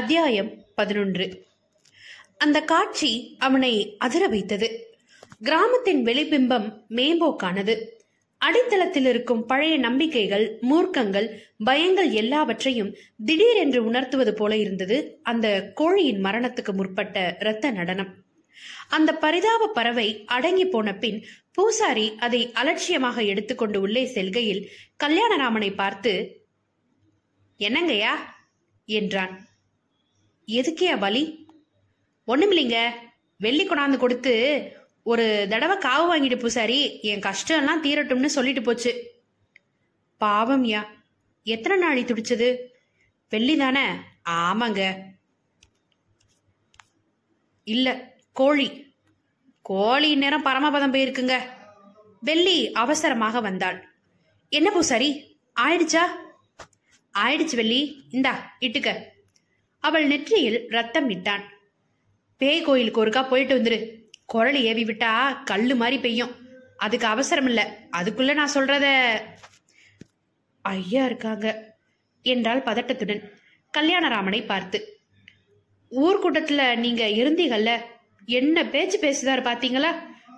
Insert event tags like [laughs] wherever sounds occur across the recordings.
அத்தியாயம் பதினொன்று. அந்த காட்சி அவனை அதிர வைத்தது. கிராமத்தின் வெளிபிம்பம் மேம்போக்கானது. அடித்தளத்தில் இருக்கும் பழைய நம்பிக்கைகள் மூர்க்கங்கள் பயங்கள் எல்லாவற்றையும் திடீரென்று உணர்த்துவது போல இருந்தது அந்த கோழியின் மரணத்துக்கு முற்பட்ட இரத்த நடனம். அந்த பரிதாப பறவை அடங்கி போன பின் பூசாரி அதை அலட்சியமாக எடுத்துக்கொண்டு உள்ளே செல்கையில் கல்யாணராமனை பார்த்து என்னங்கய்யா? என்றான். எதுக்கே பலி ஒண்ணுமில்லைங்க. வெள்ளி கொண்டாந்து கொடுத்து ஒரு தடவை காவு வாங்கிட்டு பூசாரி என் கஷ்டம் எல்லாம் தீரட்டும்னு சொல்லிட்டு போச்சு. பாவம்யா எத்தனை நாளி துடிச்சது? வெள்ளி தானே? ஆமாங்க. இல்ல கோழி. கோழி நேரம் பரமபதம் போயிருக்குங்க. வெள்ளி அவசரமாக வந்தாள். என்ன பூசாரி ஆயிடுச்சா? ஆயிடுச்சு வெள்ளி. இந்தா இட்டுக்க. அவள் நெற்றியில் ரத்தம் விட்டான் பேய் கோயிலுக்கு ஒருக்கா போயிட்டு வந்துரு. குரல் ஏவி விட்டா கல்லு மாதிரி பெய்யும். அதுக்கு அவசரம் இல்லை. அதுக்குள்ள நான் சொல்றத ஐயா இருக்காங்க என்றால் பதட்டத்துடன். கல்யாணராமனை பார்த்து ஊர்க்கூட்டத்துல நீங்க இருந்தீங்கல்ல என்ன பேச்சு பேசுதாரு பாத்தீங்களா?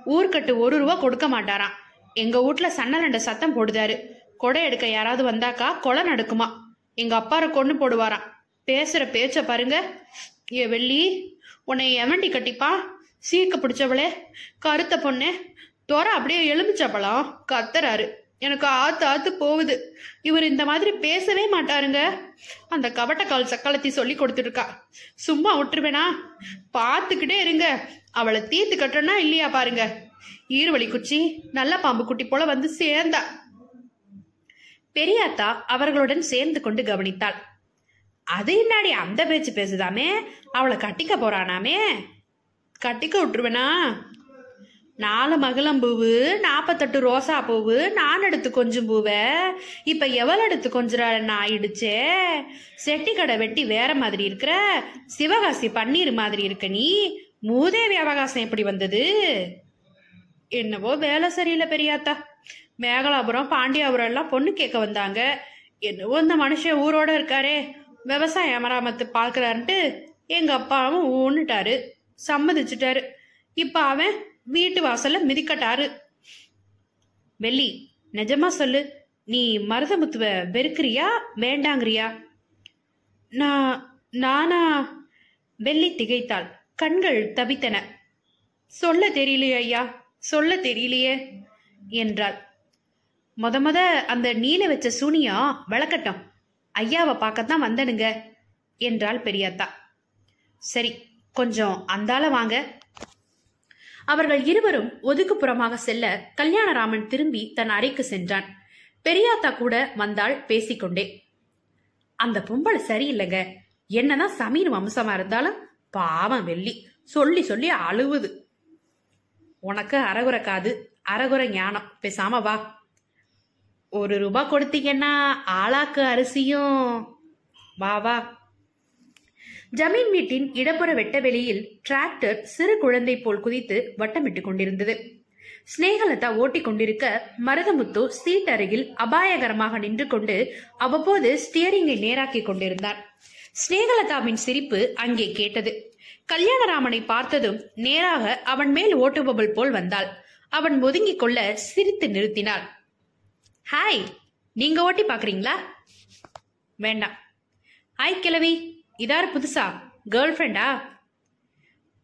ஊர்க்கட்டு ஒரு ரூபா கொடுக்க மாட்டாராம். எங்க வீட்ல சன்னரண்ட சத்தம் போடுதாரு. கொடை எடுக்க யாராவது வந்தாக்கா கொலை நடக்குமா? எங்க அப்பாரை கொண்டு போடுவாராம். பேசுற பேச்ச பாருங்க. ஏ வெள்ளி உன்னை எவண்டி கட்டிப்பா? சீக்க பிடிச்சவளே கருத்த பொண்ணே. துறை அப்படியே எலுமிச்சப்பழம் கத்துறாரு. எனக்கு ஆத்து ஆத்து போகுது. இவர் இந்த மாதிரி பேசவே மாட்டாருங்க. அந்த கவட்டக்கால் சக்களத்தி சொல்லி கொடுத்துருக்கா சும்மா விட்டுருவேனா? பார்த்துக்கிட்டே இருங்க. அவளை தீர்த்து கட்டுறனா இல்லையா பாருங்க. ஈருவழி குச்சி நல்ல பாம்பு குட்டி போல வந்து சேர்ந்தா. பெரியாத்தா அவர்களுடன் சேர்ந்து கொண்டு கவனித்தாள். அது என்னாடி அந்த பேச்சு பேசுதாமே? அவளை கட்டிக்க போறானாமே? கட்டிக்க விட்டுருவேனா? நாலு மகிழம்பூவு நாற்பத்தெட்டு ரோசா பூவு நான் எடுத்து கொஞ்சம் பூவை. இப்ப எவள் எடுத்து கொஞ்சம் ஆயிடுச்சே செட்டி கடை வெட்டி வேற மாதிரி இருக்கிற சிவகாசி பன்னீர் மாதிரி இருக்க நீ மூதேவி அவகாசம் எப்படி வந்தது? என்னவோ வேலை சரியில்லை பெரியாத்தா. மேகலாபுரம் பாண்டியாபுரம் எல்லாம் பொண்ணு கேட்க வந்தாங்க. என்னவோ இந்த மனுஷன் ஊரோட இருக்காரே. விவசாய அமராமத்து பார்க்குறாருன்ட்டு எங்கள் அப்பாவும் ஊன்னுட்டாரு. சம்மதிச்சிட்டாரு. இப்போ அவன் வீட்டு வாசல்ல மிதிக்கட்டாரு. வெள்ளி நிஜமா சொல்லு நீ மருதமுத்துவ வெறுக்கிறியா வேண்டாங்கிறியா? நான் நானா? வெள்ளி திகைத்தாள். கண்கள் தவித்தன. சொல்ல தெரியலையே ஐயா சொல்ல தெரியலையே என்றாள். மொத மொத அந்த நீல வச்ச சூனியா விளக்கட்டும் ஐயாவை பார்க்கத்தான் வந்தனுங்க என்றாள் பெரியாத்தா. சரி கொஞ்சம் அந்தால வாங்க. அவர்கள் இருவரும் ஒதுக்குப்புறமாக செல்ல கல்யாணராமன் திரும்பி தன் அறைக்கு சென்றான். பெரியாத்தா கூட வந்தாள் பேசிக்கொண்டே. அந்த பொம்பளை சரியில்லைங்க என்னதான் சமீன் வம்சமா இருந்தாலும் பாவம் வெள்ளி சொல்லி சொல்லி அழுவுது. உனக்கு அரகுற காது அறகுறை ஞானம் பேசாம வா. ஒரு ரூபா கொடுத்தீங்கன்னா ஆளாக்கு அரிசியும் வா வா. ஜமீன் வீட்டின் இடப்புற வெட்டவெளியில் டிராக்டர் சிறு குழந்தை போல் குதித்து வட்டமிட்டுக் கொண்டிருந்தது. ஸ்னேகலதா ஓட்டிக் கொண்டிருக்க மருதமுத்து சீட் அருகில் அபாயகரமாக நின்று கொண்டு அவ்வப்போது ஸ்டியரிங்கை நேராக்கிக் கொண்டிருந்தார். ஸ்னேகலதாவின் சிரிப்பு அங்கே கேட்டது. கல்யாணராமனை பார்த்ததும் நேராக அவன் மேல் ஓட்டுபவள் போல் வந்தாள். அவன் ஒதுங்கிக் கொள்ள சிரித்து நிறுத்தினாள். ஹாய் நீங்க ஓட்டி பாக்குறீங்களா வேண்டாம். ஹாய் கிழவி. இதார் புதுசா? கேர்ள் ஃப்ரெண்டா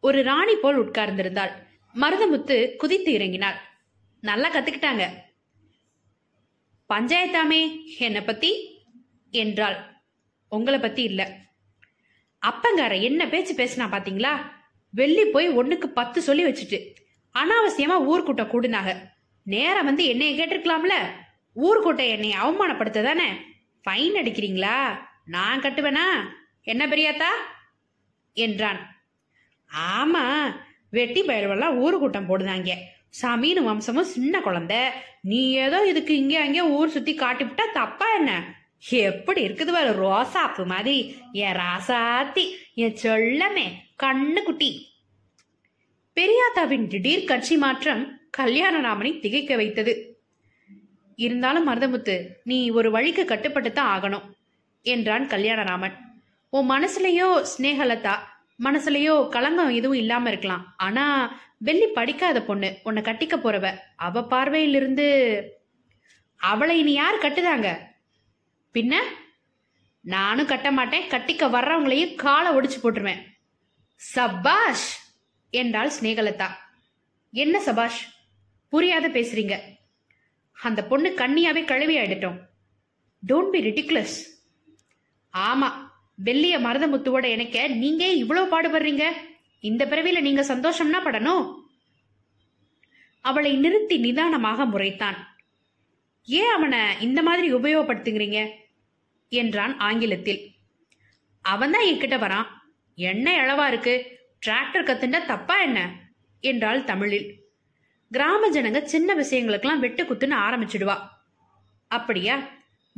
ஒரு ராணி போல் உட்கார்ந்திருந்தாள். மருதமுத்து குதித்து இறங்கினாள். நல்லா கத்துக்கிட்டாங்க. பஞ்சாயத்தாமே என்னை பத்தி? என்றாள். உங்களை பத்தி இல்ல. அப்பங்கார என்ன பேச்சு பேசினா பாத்தீங்களா? வெள்ளி போய் ஒண்ணுக்கு பத்து சொல்லி வச்சுட்டு அனாவசியமா ஊர்க்கூட்டம் கூடுனாங்க. நேரம் வந்து என்னைய கேட்டிருக்கலாம்ல? ஊர்க்கூட்டம் என்னை அவமானப்படுத்த தானே ஃபைன் அடிக்கிறீங்களா? நான் கட்டுவேனா? என்ன பெரியாத்தா? என்றான். ஆமா வெட்டி பயிர்வெல்லாம் ஊர் கூட்டம் போடுதாங்க. சமீனு வம்சமும் சின்ன குழந்தை. நீ ஏதோ இதுக்கு இங்கே அங்கே ஊர் சுத்தி காட்டிவிட்டா தப்பா என்ன? எப்படி இருக்குது பாரு ரோசாப்பு மாதிரி. என் ராசாத்தி என் சொல்லமே கண்ணு குட்டி பெரியாத்தாவின் திடீர் கட்சி மாற்றம் கல்யாணராமனை திகைக்க வைத்தது. இருந்தாலும் மருதமுத்து நீ ஒரு வழிக்கு கட்டுப்பட்டு தான் ஆகணும் என்றான் கல்யாணராமன். உன் மனசுலயோ ஸ்னேகலதா மனசுலயோ களங்கம் எதுவும் இல்லாம இருக்கலாம். ஆனா வெள்ளி படிக்காத பொண்ணு உன்னை கட்டிக்க போறவ அவ பார்வையிலிருந்து அவளை இனி யார் கட்டுதாங்க? பின்ன? நானும் கட்ட மாட்டேன் கட்டிக்க வர்றவங்களையும் காலை ஒடிச்சு போட்டுருவேன். சபாஷ் என்றாள் ஸ்னேகலதா என்ன சபாஷ்? புரியாத பேசுறீங்க. அந்த பொண்ணு கண்ணியாவே கழுவி ஆயிடட்டும். டோன்ட் பி ரிட்டிகுலஸ் ஆமா வெள்ளிய மருதமுத்துவோட இணைக்க நீங்க ஏன் இவ்வளவு பாடுபடுறீங்க? இந்த பிறவியில நீங்க சந்தோஷம்னா படணும். அவளை நிறுத்தி நிதானமாக முறைத்தான். ஏன் அவனை இந்த மாதிரி உபயோகப்படுத்துகிறீங்க? என்றான் ஆங்கிலத்தில். அவன் தான் என்கிட்ட வரான். என்ன இழவா இருக்கு? டிராக்டர் கத்துண்டா தப்பா என்ன? என்றாள் தமிழில். கிராம ஜனங்க சின்ன விஷயங்களுக்கெல்லாம் வெட்டு குத்துன்னு ஆரம்பிச்சிடுவா. அப்படியா?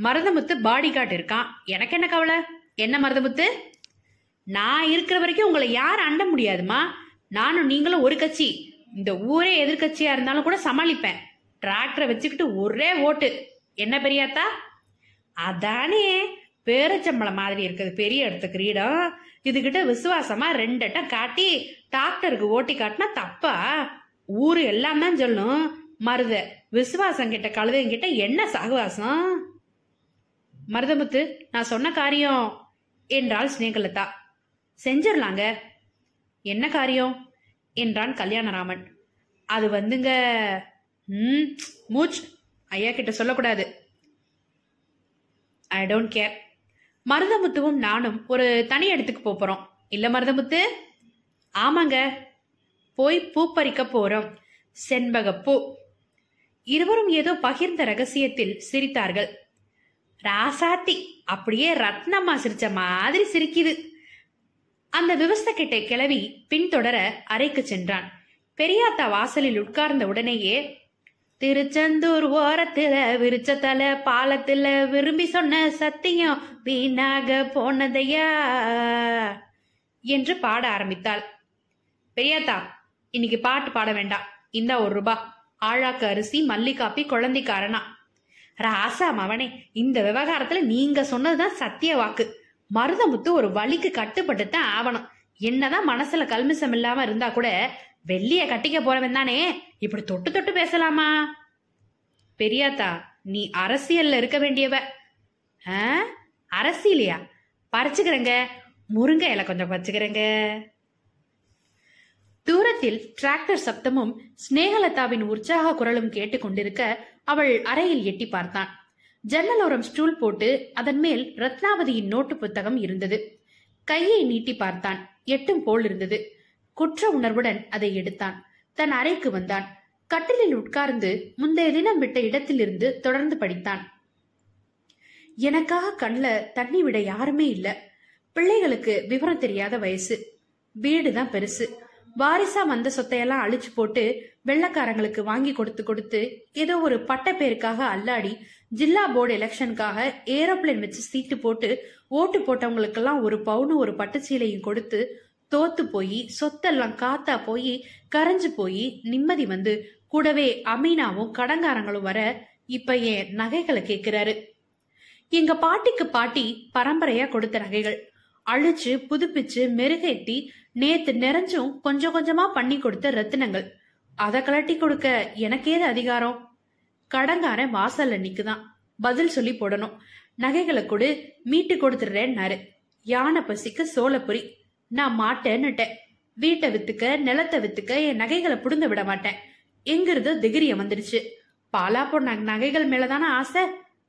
மருதமுத்து பாடி கார்டு இருக்கான். எனக்கு என்ன கவலை? என்ன மருதமுத்து? நான் இருக்கிற வரைக்கும் உங்களை யார் அண்ட முடியாதுமா? நானும் நீங்களும் ஒரு கட்சி. இந்த ஊரே எதிர்கட்சியா இருந்தாலும் கூட சமாளிப்பேன். டிராக்டரை வச்சுக்கிட்டு ஒரே ஓட்டு. என்ன பெரியாத்தா? அதானே. பேரச்சம்பளம் மாதிரி இருக்குது. பெரிய இடத்து கிரீடம். இதுகிட்ட விசுவாசமா ரெண்டட்டம் காட்டி டாக்டருக்கு ஓட்டி காட்டினா தப்பா? ஊர் எல்லாம் தான் சொல்லும் மருத. விசுவாசம் கிட்ட கழுதைங்கிட்ட என்ன சகவாசம்? மருதமுத்து நான் சொன்ன காரியம் என்றாள் சினேகலதா செஞ்சிடலாங்க. என்ன காரியம்? என்றான் கல்யாணராமன். அது வந்துங்க ம் மூச் ஐயா கிட்ட சொல்லக்கூடாது. ஐ டோன்ட் கேர் மருதமுத்துவும் நானும் ஒரு தனி இடத்துக்கு போப் போறோம். இல்ல மருதமுத்து? ஆமாங்க. போய் பூ பறிக்க போறோம். செண்பகப்பூ. இருவரும் ஏதோ பகிர்ந்த ரகசியத்தில் சிரித்தார்கள். ராசாத்தி அப்படியே ரத்னம்மா சிரிச்ச மாதிரி சிரிக்குது. அந்த விவசாயிட்ட கிளவி பின்தொடர அறைக்கு சென்றான். பெரியாத்தா வாசலில் உட்கார்ந்த உடனேயே திருச்செந்தூர் ஓரத்துல விரிச்ச பாலத்துல விரும்பி சொன்ன சத்தியம் வீணாக போனதையா? என்று பாட ஆரம்பித்தாள். பெரியாத்தா இன்னைக்கு பாட்டு பாட வேண்டாம் இந்தா ஒரு ரூபா. ஆழாக்கு அரிசி மல்லிகாப்பி குழந்தைக்காரனா. ராசா மவனே இந்த விவகாரத்துல நீங்க சொன்னதுதான் சத்திய வாக்கு. மருதமுத்து ஒரு வழிக்கு கட்டுப்பட்டு தான் ஆவணும். என்னதான் மனசுல கல்மிசம் இல்லாம இருந்தா கூட வெள்ளிய கட்டிக்க போறவன் தானே? இப்படி தொட்டு தொட்டு பேசலாமா? பெரியாத்தா நீ அரசியல்ல இருக்க வேண்டியவ. ஆ? அரசியலையா? பறிச்சுக்கிறேங்க. முருங்கை இலை கொஞ்சம் பறிச்சுக்கிறேங்க. தூரத்தில் டிராக்டர் சப்தமும் ஸ்னேகலதாவின் உற்சாக குரலும் கேட்டுக்கொண்டிருக்க அவள் அறையில் எட்டி பார்த்தான். ஜன்னலோரம் ஸ்டூல் போட்டு அதன் மேல் ரத்னாவதியின் நோட்டு புத்தகம் இருந்தது. கையை நீட்டி பார்த்தான். எட்டும் போல் இருந்தது. குற்ற உணர்வுடன் அதை எடுத்தான். தன் அறைக்கு வந்தான். கட்டிலில் உட்கார்ந்து முந்தைய தினம் விட்ட இடத்திலிருந்து தொடர்ந்து படித்தான். எனக்காக கண்ணில் தண்ணி விட யாருமே இல்ல. பிள்ளைகளுக்கு விவரம் தெரியாத வயசு. வீடு தான் பெருசு. வாரிசா வந்த சொத்தையெல்லாம் அழிச்சு போட்டு வெள்ளக்காரங்களுக்கு வாங்கி கொடுத்து கொடுத்து ஏதோ ஒரு பட்ட பேருக்காக அல்லாடி ஜில்லா போர்டு எலெக்ஷனுக்காக ஏரோப்ளேன் வச்சு சீட்டு போட்டு ஓட்டு போட்டவங்களுக்கெல்லாம் ஒரு பவுனு ஒரு பட்டுச்சீலையும் கொடுத்து தோத்து போய் சொத்தெல்லாம் காத்தா போய் கரைஞ்சு போய் நிம்மதி வந்து கூடவே அமீனாவும் கடங்காரங்களும் வர இப்ப என் நகைகளை கேக்குறாரு எங்க பாட்டிக்கு பாட்டி பரம்பரையா கொடுத்த நகைகள். அழிச்சு புதுப்பிச்சு மெருகேட்டி நேத்து நிறைஞ்சும் கொஞ்சம் கொஞ்சமா பண்ணி கொடுத்த ரத்தினங்கள். அத கலட்டி கொடுக்க எனக்கேது அதிகாரம். கடங்காரன் வாசல்ல நிக்குதான். பதில் சொல்லி போடணும். நகைகளை கொடு மீட்டு கொடுத்துடுறேன்னாரு யானை பசிக்கு சோளப்பொரி நான் மாட்டேன்னுட்டேன். வீட்டை வித்துக்க நிலத்தை வித்துக்க என் நகைகளை புடுங்க விட மாட்டேன். எங்கிருதோ திகிரியம் வந்துடுச்சு பாலா பொண்ண நகைகள் மேலதானே ஆசை?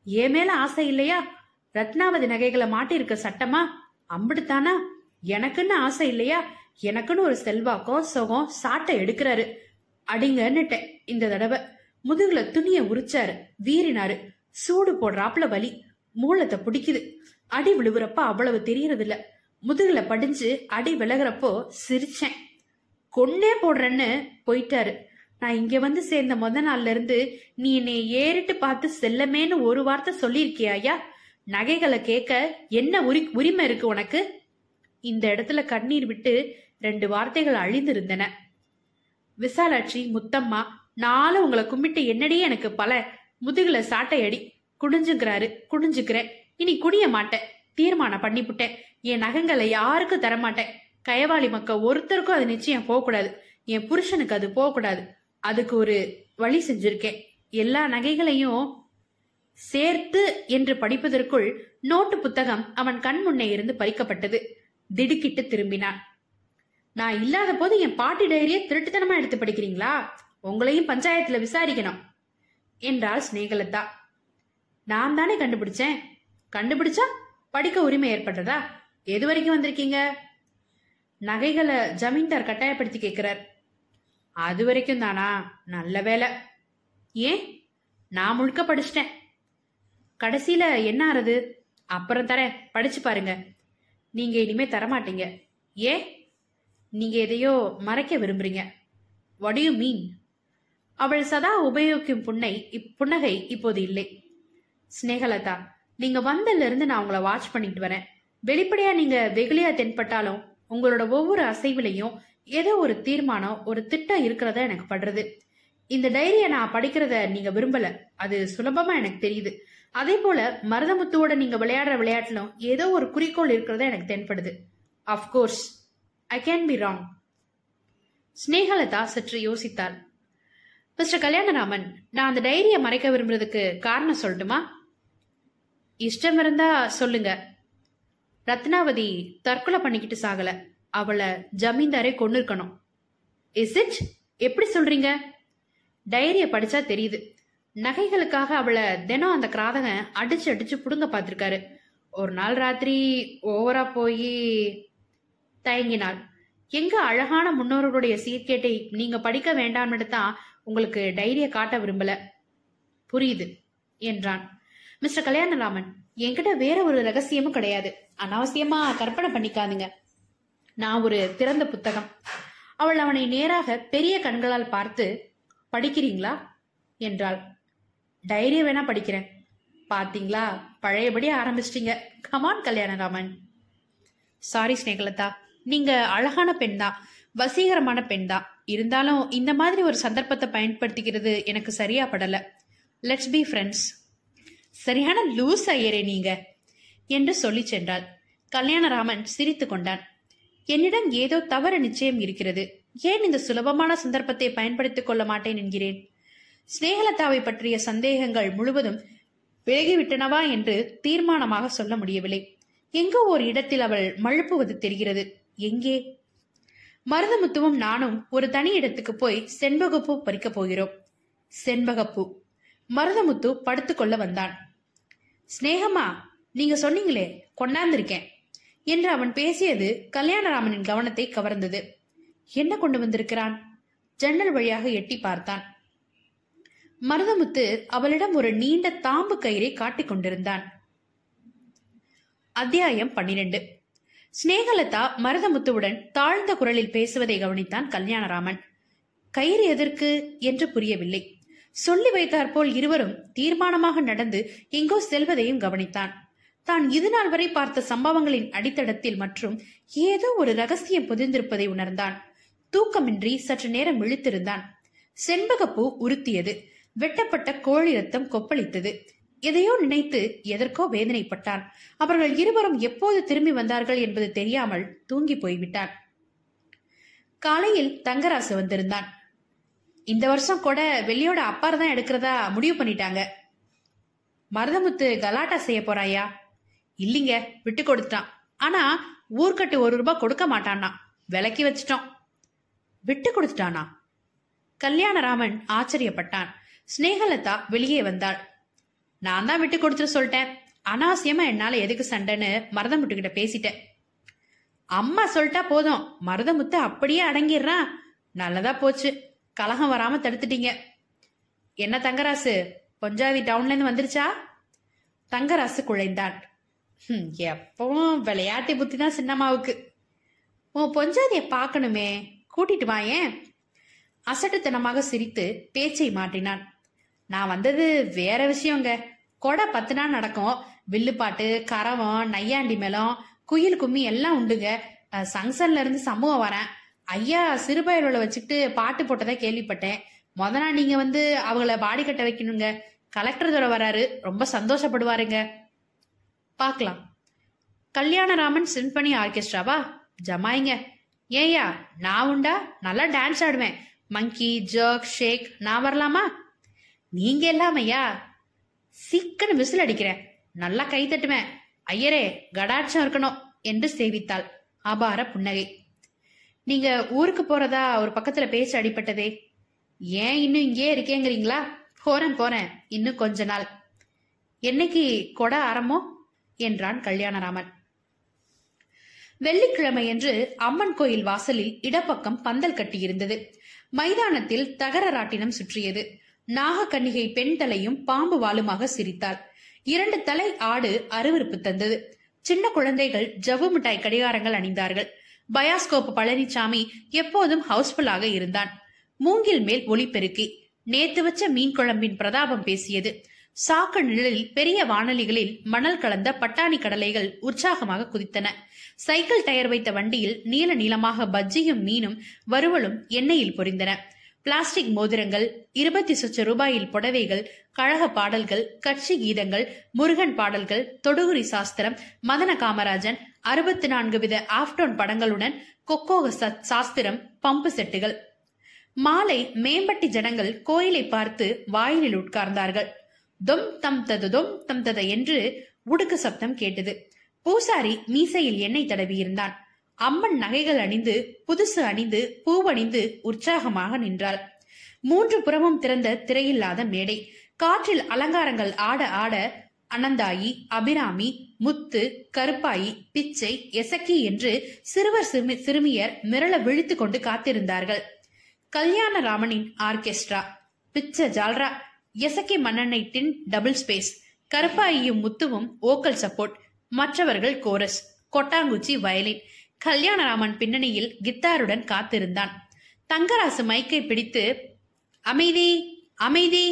என் மேல ஆசை இல்லையா? ரத்னாவதி நகைகளை மாட்டியிருக்க சட்டமா? அம்பிடுத்தானா? எனக்குன்னு ஆசை இல்லையா? எனக்குன்னு ஒரு செல்வாக்கம் சுகம் சாட்டை எடுக்கிறாரு. அடிங்கன்னுட்டேன் இந்த தடவை. முதுகுல துணிய உரிச்சாரு வீறினாரு. சூடு போடுறாப்புல வலி. மூலத்தை பிடிக்குது. அடி விழுவுறப்ப அவ்வளவு தெரியறது இல்ல முதுகுல படிஞ்சு அடி விலகிறப்போ சிரிச்சேன். கொன்னே போடுறேன்னு போயிட்டாரு. நான் இங்க வந்து சேர்ந்த முத நாள்ல இருந்து நீ என்னை ஏறிட்டு பார்த்து செல்லமேன்னு ஒரு வார்த்தை சொல்லியிருக்கியா நகைகளை கேட்க என்ன உரி உரிமை இருக்கு உனக்கு? இந்த இடத்துல கண்ணீர் விட்டு ரெண்டு வார்த்தைகள் அழிந்திருந்தன. விசாலாட்சி முத்தம்மா நாளும் உங்களை கும்பிட்டு என்னடியே எனக்கு பல? முதுகுல சாட்டையடி. குடிஞ்சுக்கிறாரு குடிஞ்சுக்கிறேன் இனி குடிய மாட்டேன். தீர்மானம் பண்ணிப்புட்டேன். என் நகங்களை யாருக்கும் தரமாட்டேன்? கயவாளி மக்க ஒருத்தருக்கும் அது நிச்சயம் போகக்கூடாது. என் புருஷனுக்கு அது போகக்கூடாது. அதுக்கு ஒரு வழி செஞ்சிருக்கேன். எல்லா நகைகளையும் சேர்த்து என்று படிப்பதற்குள் நோட்டு புத்தகம் அவன் கண் முன்னே இருந்து பறிக்கப்பட்டது. திடுக்கிட்டு திரும்பினான். நான் இல்லாத போது என் பாட்டி டைரியை திருட்டுத்தனமா எடுத்து படிக்கிறீங்களா? உங்களையும் பஞ்சாயத்துல விசாரிக்கணும் என்றாள் ஸ்னேகலதா நான் தானே கண்டுபிடிச்சேன். கண்டுபிடிச்சா படிக்க உரிமை ஏற்பட்டதா எது வரைக்கும் வந்திருக்கீங்க? நகைகளை ஜமீன்தார் கட்டாயப்படுத்தி கேட்கிறார். அது வரைக்கும் தானா? நல்ல வேலை. ஏன்? நான் முழுக்க படிச்சிட்டேன். கடைசியில என்ன ஆறுது? அப்புறம் தரேன். படிச்சு பாருங்க. நீங்க இனிமே தரமாட்டீங்க. ஏன் நீங்க எதையோ மறைக்க விரும்புறீங்க. What யூ மீன் அவள் சதா உபயோகிக்கும் புண்ணை இப் புன்னகை இப்போது இல்லை. ஸ்னேகலதா நீங்க வந்ததுல இருந்து நான் உங்களை வாட்ச் பண்ணிட்டு வரேன். வெளிப்படையா நீங்க வெகுளியா தென்பட்டாலும் உங்களோட ஒவ்வொரு அசைவிலையும் ஏதோ ஒரு தீர்மானம் ஒரு திட்டம் இருக்கிறதா எனக்கு படுறது. இந்த டைரியை நான் படிக்கிறத நீங்க விரும்பல. அது சுலபமா எனக்கு தெரியுது. அதே போல மருதமுத்துவோட நீங்க விளையாடுற விளையாட்டுலும் ஏதோ ஒரு குறிக்கோள் இருக்கிறதா எனக்கு தென்படுது. Of course I can be wrong Snehalata சற்று யோசித்தாள். மிஸ்டர் கல்யாணராமன் நான் அந்த டைரியை மறைக்க விரும்புறதுக்கு காரணம் சொல்லட்டுமா? இஷ்டம் இருந்தா சொல்லுங்க. ரத்னாவதி தற்கொலை பண்ணிக்கிட்டு சாகல. அவளை ஜமீன்தாரே கொண்டு இருக்கணும் இஸ் இட் எப்படி சொல்றீங்க? டைரியை படிச்சா தெரியுது. நகைகளுக்காக அவளை தினம் அந்த கிராதகன் அடிச்சு அடிச்சு புடுங்க பார்த்திருக்காரு ஒரு நாள் ராத்திரி ஓவரா போய் தயங்கினாள். எங்க அழகான முன்னோர்களுடைய சீர்கேட்டை நீங்க படிக்க வேண்டாம்னு தான் உங்களுக்கு டைரிய காட்ட விரும்பல. புரியுது என்றான். மிஸ்டர் கல்யாணராமன் என்கிட்ட வேற ஒரு ரகசியமும் கிடையாது. அனாவசியமா கற்பனை பண்ணிக்காதுங்க. நான் ஒரு திறந்த புத்தகம். அவள் அவனை நேராக பெரிய கண்களால் பார்த்து படிக்கிறீங்களா? என்றாள். டைரியை வேணா படிக்கிறேன். பாத்தீங்களா? பழையபடி ஆரம்பிச்சிட்டீங்க. Come on Kalyanaraman. Sorry Snehalatha நீங்க அழகான பெண் தான் வசீகரமான பெண் தான் இருந்தாலும் இந்த மாதிரி ஒரு சந்தர்ப்பத்தை பயன்படுத்திக்கிறது எனக்கு சரியா படல. லெட்ஸ் பி ஃப்ரெண்ட்ஸ் சரியான லூஸ் ஐயரே நீங்க. என்று சொல்லி சென்றாள். கல்யாணராமன் சிரித்து கொண்டான். என்னிடம் ஏதோ தவறு நிச்சயம் இருக்கிறது. ஏன் இந்த சுலபமான சந்தர்ப்பத்தை பயன்படுத்திக் கொள்ள மாட்டேன் என்கிறேன்? ஸ்னேகலதாவை பற்றிய சந்தேகங்கள் முழுவதும் விலகிவிட்டனவா என்று தீர்மானமாக சொல்ல முடியவில்லை. எங்கோ ஒரு இடத்தில் அவள் மழுப்புவது தெரிகிறது. எங்கே? மருதமுத்துவும் நானும் ஒரு தனி இடத்துக்கு போய் செண்பகப்பூ பறிக்கப் போகிறோம். செண்பகப்பூ. மருதமுத்து படுத்துக்கொள்ள வந்தான். சிநேகமா நீங்க சொன்னீங்களே கொண்டாந்திருக்கேன் என்று அவன் பேசியது கல்யாணராமனின் கவனத்தை கவர்ந்தது. என்ன கொண்டு வந்திருக்கிறான்? ஜன்னல் வழியாக எட்டி பார்த்தான். மருதமுத்து அவளிடம் ஒரு நீண்ட தாம்பு கயிறை காட்டிக் கொண்டிருந்தான். அத்தியாயம் பன்னிரண்டு. ஸ்னேகலதா மருதமுத்துவுடன் தாழ்ந்த குரலில் பேசுவதை கவனித்தான் கல்யாணராமன். கயிறு எதற்கு என்று புரியவில்லை. சொல்லி வைத்தாற்போல் இருவரும் தீர்மானமாக நடந்து எங்கோ செல்வதையும் கவனித்தான். தான் இதுநாள் வரை பார்த்த சம்பவங்களின் அடித்தடத்தில் மற்றும் ஏதோ ஒரு ரகசியம் புதிந்திருப்பதை உணர்ந்தான். தூக்கமின்றி சற்று நேரம் விழித்திருந்தான் செண்பகப்பூ உறுத்தியது வெட்டப்பட்ட கோழி ரத்தம் கொப்பளித்தது. எதையோ நினைத்து எதற்கோ வேதனைப்பட்டான். அவர்கள் இருவரும் எப்போது திரும்பி வந்தார்கள் என்பது தெரியாமல் தூங்கி போய்விட்டான். காலையில் தங்கராசு வந்திருந்தான். இந்த வருஷம் கூட வெள்ளியோட அப்பார் தான் எடுக்கிறதா முடிவு பண்ணிட்டாங்க. மருதமுத்து கலாட்டா செய்ய போறாயா? இல்லைங்க விட்டு கொடுத்துட்டான். ஆனா ஊர்க்கட்டு ஒரு ரூபாய் கொடுக்க மாட்டானா விலக்கி வச்சிட்டோம். விட்டு கொடுத்துட்டானா? கல்யாணராமன் ஆச்சரியப்பட்டான். ஸ்னேகலதா வெளியே வந்தாள். நான் தான் விட்டு கொடுத்துட்டு சொல்லிட்டேன். அனாவசியமா என்னால எதுக்கு சண்டைன்னு மருதமுட்டு கிட்ட பேசிட்டேன். அம்மா சொல்லிட்டா போதும். மருதமுத்து அப்படியே அடங்கிடுறான். நல்லதா போச்சு. கலகம் வராம தடுத்துட்டீங்க. என்ன தங்கராசு? பொஞ்சாதி டவுன்ல இருந்து வந்துருச்சா? தங்கராசு குழைந்தான். எப்பவும் விளையாட்டு புத்தி தான் சின்னம்மாவுக்கு. உன் பொஞ்சாதிய பார்க்கணுமே. கூட்டிட்டு வா ஏன்? அசட்டுத்தனமாக சிரித்து பேச்சை மாற்றினான். நான் வந்தது வேற விஷயங்க. கொடை பத்து நாள் நடக்கும். வில்லுப்பாட்டு கரவம் நையாண்டி மேளம் குயில் கும்மி எல்லாம் உண்டுங்க. சங்சன்ல இருந்து சமூகம் வரேன். ஐயா சிறுபயர்களை வச்சுக்கிட்டு பாட்டு போட்டதா கேள்விப்பட்டேன். முத நாள் நீங்க வந்து அவங்கள பாடி கட்ட வைக்கணுங்க. கலெக்டர் துறை வராரு. ரொம்ப சந்தோஷப்படுவாருங்க. பார்க்கலாம் கல்யாணராமன் சிம்பனி ஆர்கெஸ்ட்ராவா? ஜமாயிங்க. ஏயா நான் உண்டா? நல்லா டான்ஸ் ஆடுவேன். மங்கி ஜர்க் ஷேக் நான் வரலாமா? நீங்க எல்லாமையா சிக்கன விசில் அடிக்கிறேன். நல்லா கை தட்டுவேன். ஐயரே கடாட்சம் இருக்கணும் என்று சேவித்தாள். அபார புன்னகை. நீங்க ஊருக்கு போறதா ஒரு பக்கத்துல பேச்சு அடிப்பட்டதே ஏன் இன்னும் இங்கே இருக்கேங்கிறீங்களா? போறேன் போறேன். இன்னும் கொஞ்ச நாள். என்னைக்கு கொடை ஆரம்போ? என்றான் கல்யாணராமன். வெள்ளிக்கிழமையன்று அம்மன் கோயில் வாசலில் இடப்பக்கம் பந்தல் கட்டியிருந்தது. மைதானத்தில் தகர ராட்டினம் சுற்றியது. நாகக்கன்னிகை பெண் தலையும் பாம்பு வாளுமாக சிரித்தாள். இரண்டு தலை ஆடு அருவருப்பு தந்தது. சின்ன குழந்தைகள் ஜவ்வு மிட்டாய் கடிகாரங்கள் அணிந்தார்கள். பயாஸ்கோப் பழனிசாமி எப்போதும் ஹவுஸ்ஃபுல்லாக இருந்தான். மூங்கில் மேல் ஒளிபெருக்கி நேத்து வச்ச மீன் குழம்பின் பிரதாபம் பேசியது. சாக்கு நிழலில் பெரிய வானொலிகளில் மணல் கலந்த பட்டாணி கடலைகள் உற்சாகமாக குதித்தன. சைக்கிள் டயர் வைத்த வண்டியில் நீல நீளமாக பஜ்ஜியும் மீனும் வறுவலும் எண்ணெயில் பொரிந்தன. பிளாஸ்டிக் மோதிரங்கள் இருபத்தி சொச்ச ரூபாயில் புடவைகள் கழக பாடல்கள் கட்சி கீதங்கள் முருகன் பாடல்கள் தொடுகுறி சாஸ்திரம் மதன காமராஜன் அறுபத்தி நான்கு வித ஆப்டோன் படங்களுடன் கொக்கோக சாஸ்திரம் பம்பு செட்டுகள். மாலை மேம்பட்டி ஜனங்கள் கோயிலை பார்த்து வாயிலில் உட்கார்ந்தார்கள். தொம் தம் தது தொம் தம் தத என்று உடுக்கு சப்தம் கேட்டது. பூசாரி மீசையில் எண்ணெய் தடவியிருந்தான். அம்மன் நகைகள் அணிந்து புதுசு அணிந்து பூவணிந்து உற்சாகமாக நின்றாள். மூன்று புறமும் திறந்த திரையில்லாத மேடை. காற்றில் அலங்காரங்கள் ஆட ஆட அனந்தாயி அபிராமி முத்து கருப்பாயி பிச்சை எசக்கி என்று சிறுவர் சிறுமி சிறுமியர் மிரள விழித்துக் கொண்டு காத்திருந்தார்கள். கல்யாணராமனின் ஆர்கெஸ்ட்ரா. பிச்ச ஜால்ரா. எசக்கி மன்னனை டின் டபுள் ஸ்பேஸ். கருப்பாயியும் முத்துவும் ஓக்கல் சப்போர்ட். மற்றவர்கள் கோரஸ். கொட்டாங்குச்சி வயலின். கல்யாணராமன் பின்னணியில் கித்தாருடன் காத்திருந்தான். தங்கராசு மைக்கை பிடித்து அமைதி அமைதி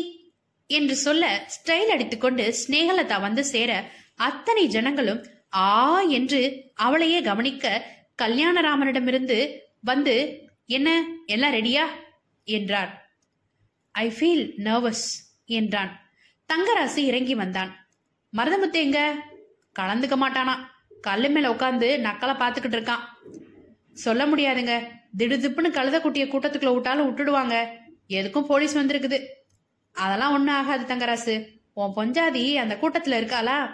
என்று சொல்ல ஸ்டைல் அடித்துக்கொண்டு ஸ்நேகலதா வந்து சேர அத்தனை ஜனங்களும் ஆ என்று அவளையே கவனிக்க கல்யாணராமனிடமிருந்து வந்து என்ன எல்லாம் ரெடியா? என்றார். ஐ ஃபீல் நர்வஸ் என்றான். தங்கராசு இறங்கி வந்தான். மருதமுத்து எங்க? கலந்துக்க மாட்டானா. கல்லு மேல உட்காந்து நக்கலை பார்த்துக்கிட்டு இருக்கான். சொல்ல முடியாதுங்க. திடுதிப்புன்னு கழுத குட்டிய கூட்டத்துக்குள்ள விட்டாலும் விட்டுடுவாங்க. எதுக்கும் போலீஸ் வந்திருக்குது. அதெல்லாம் ஒன்றும் ஆகாது தங்கராசு. உன் பொஞ்சாதி அந்த கூட்டத்துல இருக்காளா?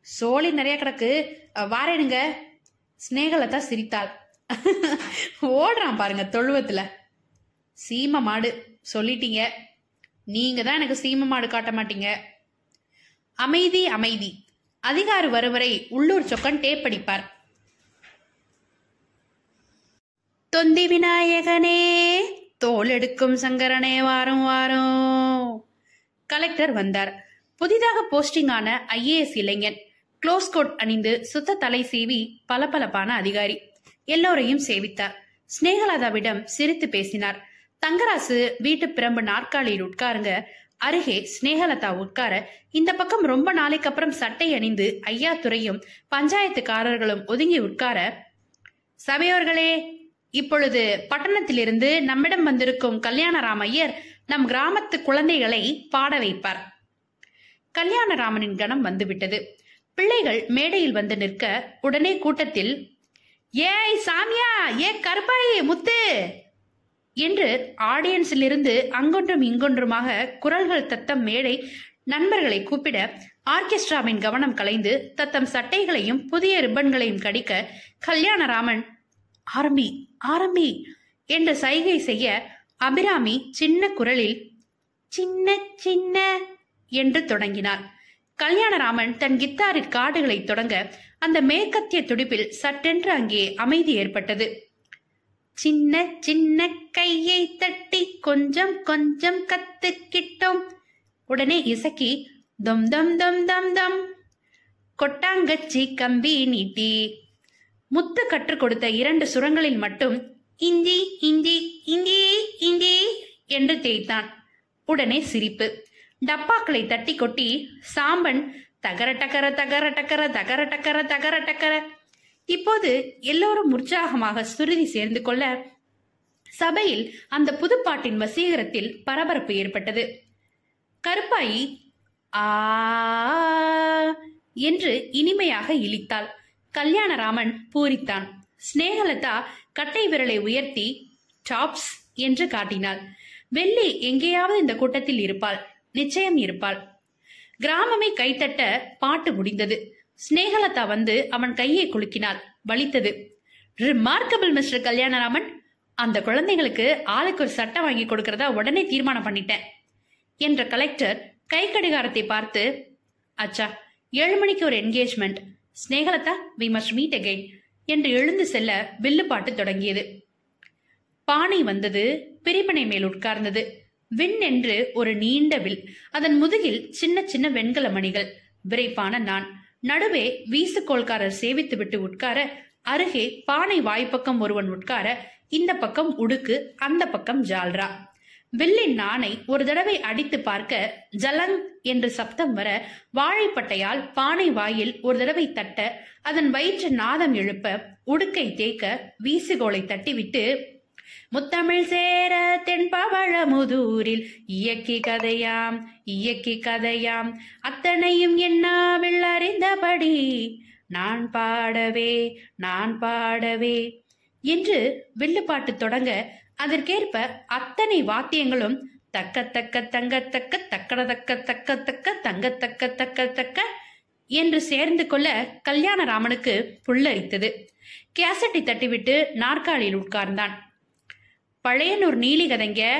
சோழி நிறைய கிடக்கு. வாரேனுங்க ஸ்னேகலதா சிரித்தாள். [laughs] ஓடுறான் பாருங்க தொழுவத்துல. சீம மாடு சொல்லிட்டீங்க. நீங்க தான் எனக்கு சீம மாடு காட்ட மாட்டீங்க. அமைதி அமைதி. அதிகாரி வருவரை உள்ளூர் சொக்கன் டேப் அடிப்பார் தொந்தி விநாயகனே தோல் எடுக்கும் சங்கரனே வாரம் வாரம். கலெக்டர் வந்தார். புதிதாக போஸ்டிங் ஆன ஐஏஎஸ் இளைஞன். க்ளோஸ் கோட் அணிந்து சுத்த தலை சீவி பளபளப்பான அதிகாரி. எல்லோரையும் சேவித்தார். ஸ்னேகலாதாவிடம் சிரித்து பேசினார். தங்கராசு வீட்டு பிரம்பு நாற்காலியில் உட்காருங்க அருகே ஸ்னேகலதா உட்கார இந்த பக்கம் ரொம்ப நாளைக்கு அப்புறம் சட்டை அணிந்து ஐயா துறையும் பஞ்சாயத்துக்காரர்களும் ஒதுங்கி உட்கார சபையோர்களே இப்பொழுது பட்டணத்திலிருந்து நம்மிடம் வந்திருக்கும் கல்யாணராமையர் நம் கிராமத்து குழந்தைகளை பாட வைப்பார். கல்யாணராமனின் கணம் வந்துவிட்டது. பிள்ளைகள் மேடையில் வந்து நிற்க உடனே கூட்டத்தில் ஏய் சாமியா ஏ கருப்பாயி முத்து! என்று ஆடியன்ஸிலிருந்து அங்கொன்றும் இங்கொன்றுமாக குரல்கள் தத்தம் மேடை நண்பர்களை கூப்பிட ஆர்கெஸ்ட்ராவின் கவனம் கலைந்து தத்தம் சட்டைகளையும் புதிய ரிப்பன்களையும் கடிக்க கல்யாணராமன் ஆரம்பி ஆரம்பி என்று சைகை செய்ய அபிராமி சின்ன குரலில் சின்ன சின்ன என்று தொடங்கினார். கல்யாணராமன் தன் கித்தாரின் காடுகளை தொடங்க அந்த மேற்கத்திய துடிப்பில் சட்டென்று அங்கே அமைதி ஏற்பட்டது. சின்ன சின்ன கையை தட்டி கொஞ்சம் கொஞ்சம் கத்துக்கிட்டோம். உடனே இசக்கி தொம் தொம் தொம் தொம் தொம். கொட்டாங்கச்சி கம்பி நீட்டி. முத்து கற்றுக் கொடுத்த இரண்டு சுரங்களில் மட்டும் இஞ்சி இஞ்சி இஞ்சி இஞ்சி என்று தேய்த்தான். உடனே சிரிப்பு. டப்பாக்களை தட்டி கொட்டி சாம்பன் தகர டக்கர தகர டக்கர தகர டக்கர தகர டக்கர இப்போது எல்லோரும் உற்சாகமாக சுருதி சேர்ந்து கொள்ள சபையில் அந்த புதுப்பாட்டின் வசீகரத்தில் பரபரப்பு ஏற்பட்டது. கருப்பாயி ஆ என்று இனிமையாக இழித்தாள். கல்யாணராமன் பூரித்தான். ஸ்நேகலதா கட்டை விரலை உயர்த்தி டாப்ஸ் என்று காட்டினாள். வெள்ளி எங்கேயாவது இந்த கூட்டத்தில் இருப்பாள். நிச்சயம் இருப்பாள். கிராமமே கைத்தட்ட பாட்டு முடிந்தது. சினேகலதா வந்து அவன் கையை குலுக்கினாள். வலித்தது. Remarkable mister Kalyanaraman. அந்த குழந்தைகளுக்கு ஆளுக்கு ஒரு சட்டம் வாங்கி கொடுக்கறதா உடனே தீர்மானம் பண்ணிட்டேன் என்ற கலெக்டர் கை கடிகாரத்தை பார்த்து அச்சா ஏழு மணிக்கு ஒரு engagement Snehalata we must meet again என்று எழுந்து செல்ல வில்லுப்பாட்டு தொடங்கியது. பானை வந்தது பிரிமனை மேல் உட்கார்ந்தது. விண் என்று ஒரு நீண்ட வில். அதன் முதுகில் சின்ன சின்ன வெண்கல மணிகள். விரைப்பான நான். நடுவே வீசுகோள்காரர் சேவித்து விட்டு உட்கார அருகே பானை வாய்ப்பக்கம் ஒருவன் உட்கார இந்த பக்கம் உடுக்கு அந்த பக்கம் ஜால்ரா. வில்லின் நாணை ஒரு தடவை அடித்து பார்க்க ஜலங் என்று சப்தம் வர வாழைப்பட்டையால் பானை வாயில் ஒரு தடவை தட்ட அதன் வயிற்று நாதம் எழுப்ப உடுக்கை தேக்க வீசுகோலை தட்டிவிட்டு முத்தமிழ் சேர தென்பவழமுதூரில் இயக்கி கதையாம் இயக்கி கதையாம். அத்தனையும் என்னாவில் அறிந்தபடி நான் பாடவே நான் பாடவே என்று வில்லுப்பாட்டு தொடங்க அதற்கேற்ப அத்தனை வாத்தியங்களும் தக்க தக்க தங்க தக்க தக்கட தக்க தக்க தக்க தங்க தக்க தக்க தக்க என்று சேர்ந்து கொள்ள கல்யாணராமனுக்கு புல்லரித்தது. கேசட்டை தட்டிவிட்டு நாற்காலியில் உட்கார்ந்தான். பழையனூர் நீலி கதைங்க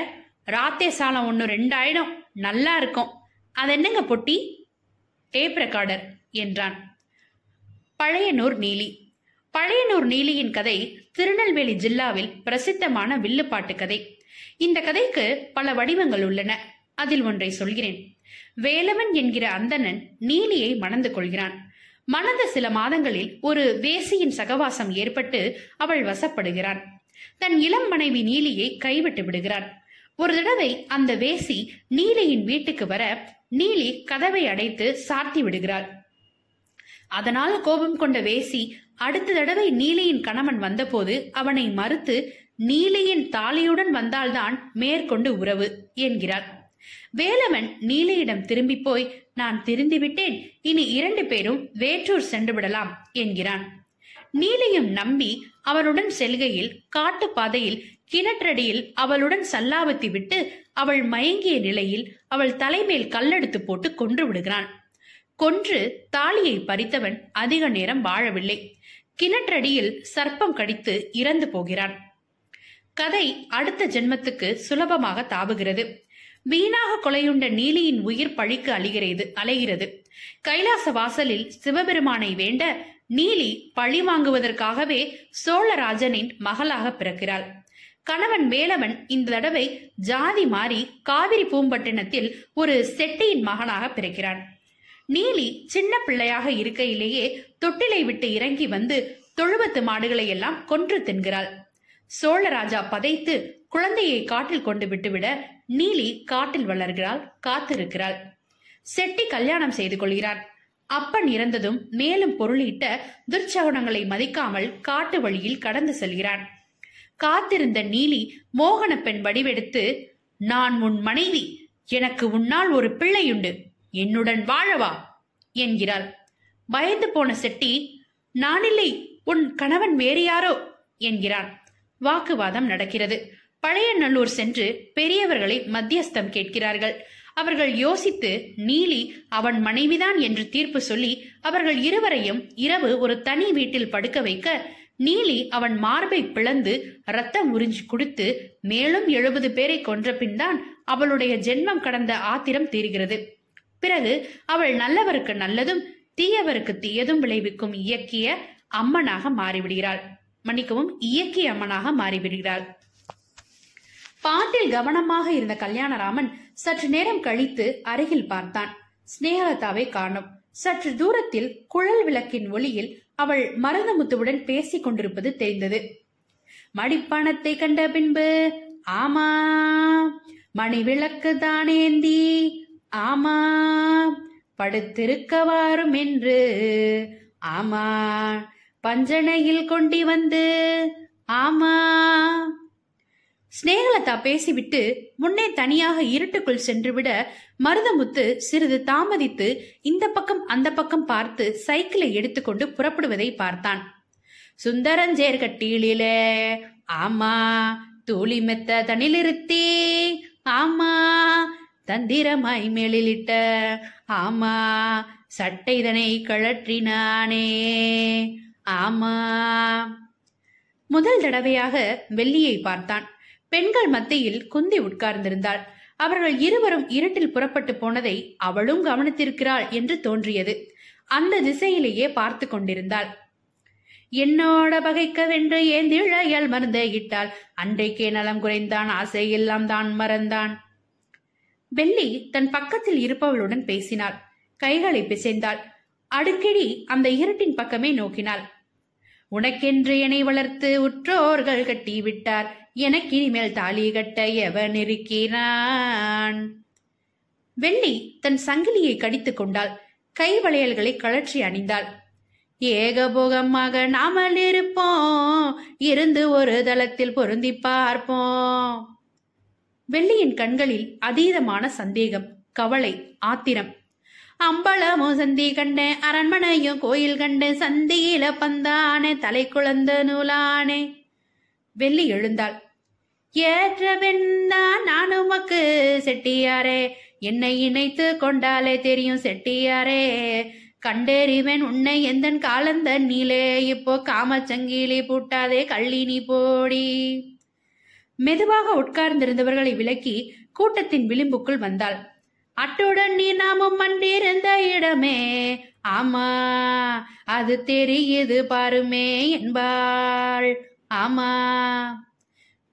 ராத்தே சாலம் ஒன்று ரெண்டாயிடும் நல்லா இருக்கும் அது என்னங்க பொட்டி? டேப் ரெக்கார்டர் என்றான். பழையனூர் நீலி. பழையனூர் நீலியின் கதை திருநெல்வேலி ஜில்லாவில் பிரசித்தமான வில்லுப்பாட்டு கதை. இந்த கதைக்கு பல வடிவங்கள் உள்ளன. அதில் ஒன்றை சொல்கிறேன். வேலவன் என்கிற அந்தணன் நீலியை மணந்து கொள்கிறான். மணந்த சில மாதங்களில் ஒரு வேசியின் சகவாசம் ஏற்பட்டு அவள் வசப்படுகிறான். தன் இளம் மனைவி நீலியை கைவிட்டு விடுகிறான். ஒரு தடவை அந்த வேசி நீலியின் வீட்டுக்கு வர நீலி கதவை அடைத்து சாத்தி விடுகிறாள். அதனால் கோபம் கொண்ட வேசி அடுத்த தடவை நீலியின் கணவன் வந்தபோது அவனை மறுத்து நீலியின் தாலியுடன் வந்தால்தான் மேற்கொண்டு உறவு என்கிறார் வேலவன் நீலியிடம் திரும்பி போய் நான் திருந்திவிட்டேன் இனி இரண்டு பேரும் வேற்றூர் சென்று விடலாம் என்கிறான். நீலியும் நம்பி அவனுடன் செல்கையில் காட்டு பாதையில் கிணற்றடியில் அவளுடன் சல்லாவத்தி விட்டு அவள் மயங்கிய நிலையில் அவள் தலைமேல் கல்லெடுத்து போட்டு கொன்று விடுகிறான். கொன்று தாலியை பறித்தவன் அதிக நேரம் வாழவில்லை. கிணற்றடியில் சர்ப்பம் கடித்து இறந்து போகிறான். கதை அடுத்த ஜென்மத்துக்கு சுலபமாக தாவுகிறது. வீணாக கொலையுண்ட நீலியின் உயிர் பழிக்கு அழிகிறது அலைகிறது. கைலாச வாசலில் சிவபெருமானை வேண்ட நீலி பழி வாங்குவதற்காகவே சோழராஜனின் மகளாக பிறக்கிறாள். கணவன் வேலவன் இந்த தடவை ஜாதி மாறி காவிரி பூம்பட்டினத்தில் ஒரு செட்டியின் மகனாக பிறக்கிறான். நீலி சின்ன பிள்ளையாக இருக்கையிலேயே தொட்டிலை விட்டு இறங்கி வந்து தொழுவத்து மாடுகளை எல்லாம் கொன்று தின்கிறாள். சோழராஜா பதைத்து குழந்தையை காட்டில் கொண்டு விட்டுவிட நீலி காட்டில் வளர்கிறாள் காத்திருக்கிறாள். செட்டி கல்யாணம் செய்து கொள்கிறான் அப்பன் இறந்ததும் மேலும் பொருளீட்ட துர்ச்சகுணங்களை மதிக்காமல் காட்டு வழியில் கடந்து செல்கிறான். காத்திருந்த நீலி மோகன பெண் வடிவெடுத்து நான் உன் மனைவி எனக்கு உன்னால் ஒரு பிள்ளையுண்டு என்னுடன் வாழவா? என்கிறாள். பயந்து போன செட்டி நானில்லை உன் கணவன் வேறு யாரோ என்கிறான். வாக்குவாதம் நடக்கிறது. பழைய நல்லூர் சென்று பெரியவர்களை மத்தியஸ்தம் கேட்கிறார்கள். அவர்கள் யோசித்து நீலி அவன் மனைவிதான் என்று தீர்ப்பு சொல்லி அவர்கள் இருவரையும் இரவு ஒரு தனி வீட்டில் படுக்க வைக்க நீலி அவன் மார்பை பிளந்து ரத்தம் உறிஞ்சி குடித்து மேலும் எழுபது பேரை கொன்ற பின்தான் அவளுடைய ஜென்மம் கடந்த ஆத்திரம் தீர்கிறது. பிறகு அவள் நல்லவருக்கு நல்லதும் தீயவருக்கு தீயதும் விளைவிக்கும் இயக்கிய அம்மனாக மாறிவிடுகிறாள். மன்னிக்கவும் இயக்கிய அம்மனாக மாறிவிடுகிறாள். பாட்டில் கவனமாக இருந்த கல்யாணராமன் சற்று நேரம் கழித்து அருகில் பார்த்தான். ஸ்னேகலதாவை காணும். சற்று தூரத்தில் குழல் விளக்கின் ஒளியில் அவள் மருதமுத்துவுடன் பேசிக் கொண்டிருப்பது தெரிந்தது. மடிப்பணத்தை கண்ட பின்பு ஆமா மணி விளக்கு தானேந்தி ஆமா படுத்திருக்கவாரும் என்று ஆமா பஞ்சனையில் கொண்டி வந்து ஆமா. ஸ்நேகலதா பேசிவிட்டு முன்னே தனியாக இருட்டுக்குள் சென்றுவிட மருதமுத்து சிறிது தாமதித்து இந்த பக்கம் அந்த பக்கம் பார்த்து சைக்கிளை எடுத்துக்கொண்டு புறப்படுவதை பார்த்தான். சுந்தரஞ்சேர் கட்டியிலே ஆமா தூளி மெத்த தனிலிருத்தி ஆமா தந்திரமாய் மேலிலிட்ட ஆமா சட்டைதனை கழற்றினானே ஆமா. முதல் தடவையாக வெள்ளியை பார்த்தான். பெண்கள் மத்தியில் குந்தி உட்கார்ந்திருந்தாள். அவர்கள் இருவரும் இருட்டில் புறப்பட்டு போனதை அவளும் கவனித்திருக்கிறாள் என்று தோன்றியது. அந்த திசையிலேயே பார்த்து கொண்டிருந்தாள். என்னோட பகைக்க வென்று ஏந்திழையால் மருந்த இட்டாள் அன்றைக்கே நலம் குறைந்தான் ஆசை எல்லாம் தான் மறந்தான். வெள்ளி தன் பக்கத்தில் இருப்பவளுடன் பேசினாள். கைகளை பிசைந்தாள். அடுக்கடி அந்த இருட்டின் பக்கமே நோக்கினாள். உனக்கென்று என்னை வளர்த்து உற்றோர்கள் கட்டி விட்டார். எனக்கு இனிமேல் தாலி கட்ட எவன் இருக்கிறான்? வெள்ளி தன் சங்கிலியை கடித்துக் கொண்டாள். கை வளையல்களை கழற்றி அணிந்தாள். ஏகபோகமாக நாமல் இருப்போம். இருந்து ஒரு தளத்தில் பொருந்தி பார்ப்போம். வெள்ளியின் கண்களில் அதீதமான சந்தேகம் கவலை ஆத்திரம். அம்பலமும் சந்தி கண்டேன் அரண்மனையும் கோயில் கண்டேன் சந்தியில பந்தானே தலை குழந்த நூலானே. வெள்ளி எழுந்தாள். ஏற்ற பெண்தான் நான் உமக்கு செட்டியாரே. என்னை இணைத்து கொண்டாலே தெரியும் செட்டியாரே. கண்டறிவன் உன்னை எந்தன் காலந்த நீலே. இப்போ காமச்சங்கிலி பூட்டாதே கள்ளினி போடி. மெதுவாக உட்கார்ந்திருந்தவர்களை விலக்கி கூட்டத்தின் விளிம்புக்குள் வந்தாள். அட்டுடன் நீ நாமும் மண்டிருந்த இடமே. ஆமா அது தெரியுது பாருமே என்பாள். ஆமா.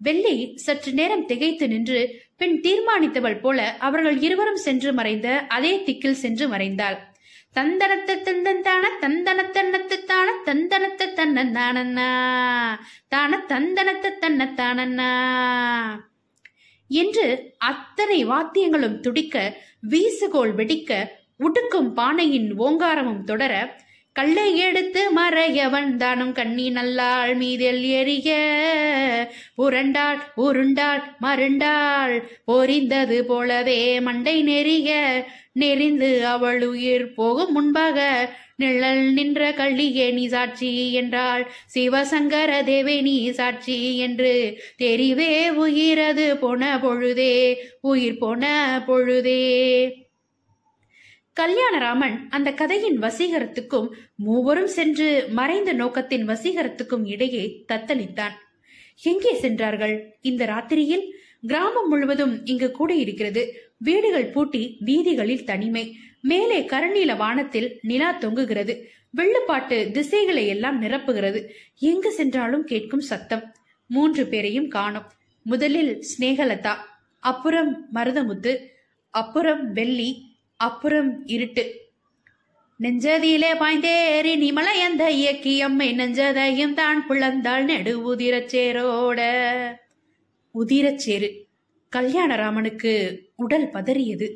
வெள்ளி சற்று நேரம் திகைத்து நின்று பின் தீர்மானித்தவள் போல அவர்கள் இருவரும் சென்று மறைந்த அதே திக்கில் சென்று மறைந்தாள். தந்தனத்த தந்தந்தான தந்தனத்தன்னத்து தான தந்தனத்த தன்னந்தானண்ணா தான தந்தனத்த தன்னத்தானண்ணா என்று அத்தனை வாத்தியங்களும் துடிக்க வீசுகோல் வெடிக்க உடுக்கும் பானையின் ஓங்காரமும் தொடர கல்லை எடுத்து மறையவன் தானும் கண்ணி நல்லாள் மீதில் எரிய புரண்டாள் உருண்டாள் மருண்டாள் பொரிந்தது போலவே மண்டை நெறிய நெறிந்து அவள் உயிர் போகும் முன்பாக நிழல் நின்ற கள்ளியே நீ சாட்சி என்றாள். சிவசங்கர தேவே நீ சாட்சி என்று தெரிவே உயிரது போன பொழுதே உயிர் போன பொழுதே. கல்யாணராமன் அந்த கதையின் வசீகரத்துக்கும் மூவரும் சென்று மறைந்த நோக்கத்தின் வசீகரத்துக்கும் இடையே தத்தளித்தான். எங்கே சென்றார்கள்? இந்த ராத்திரியில்? கிராமம் முழுவதும் இங்கு கூட இருக்கிறது வீடுகள் பூட்டி வீதிகளில் தனிமை. மேலே கருநீல வானத்தில் நிலா தொங்குகிறது. வெள்ளுப்பாட்டு திசைகளை எல்லாம் நிரப்புகிறது. எங்கு சென்றாலும் கேட்கும் சத்தம். மூன்று பேரையும் காணும். முதலில் ஸ்நேகலதா அப்புறம் மருதமுத்து. அப்புறம் வெள்ளி. அப்புறம் இருட்டு. நெஞ்சதிலே பாய்ந்தேறி நிமலையந்த இயக்கியம்மை நெஞ்சதையும் தான் பிளந்தாள் நெடு உதிரச்சேரோட உதிரச்சேரு கல்யாணராமனுக்கு உடல் பதறியது.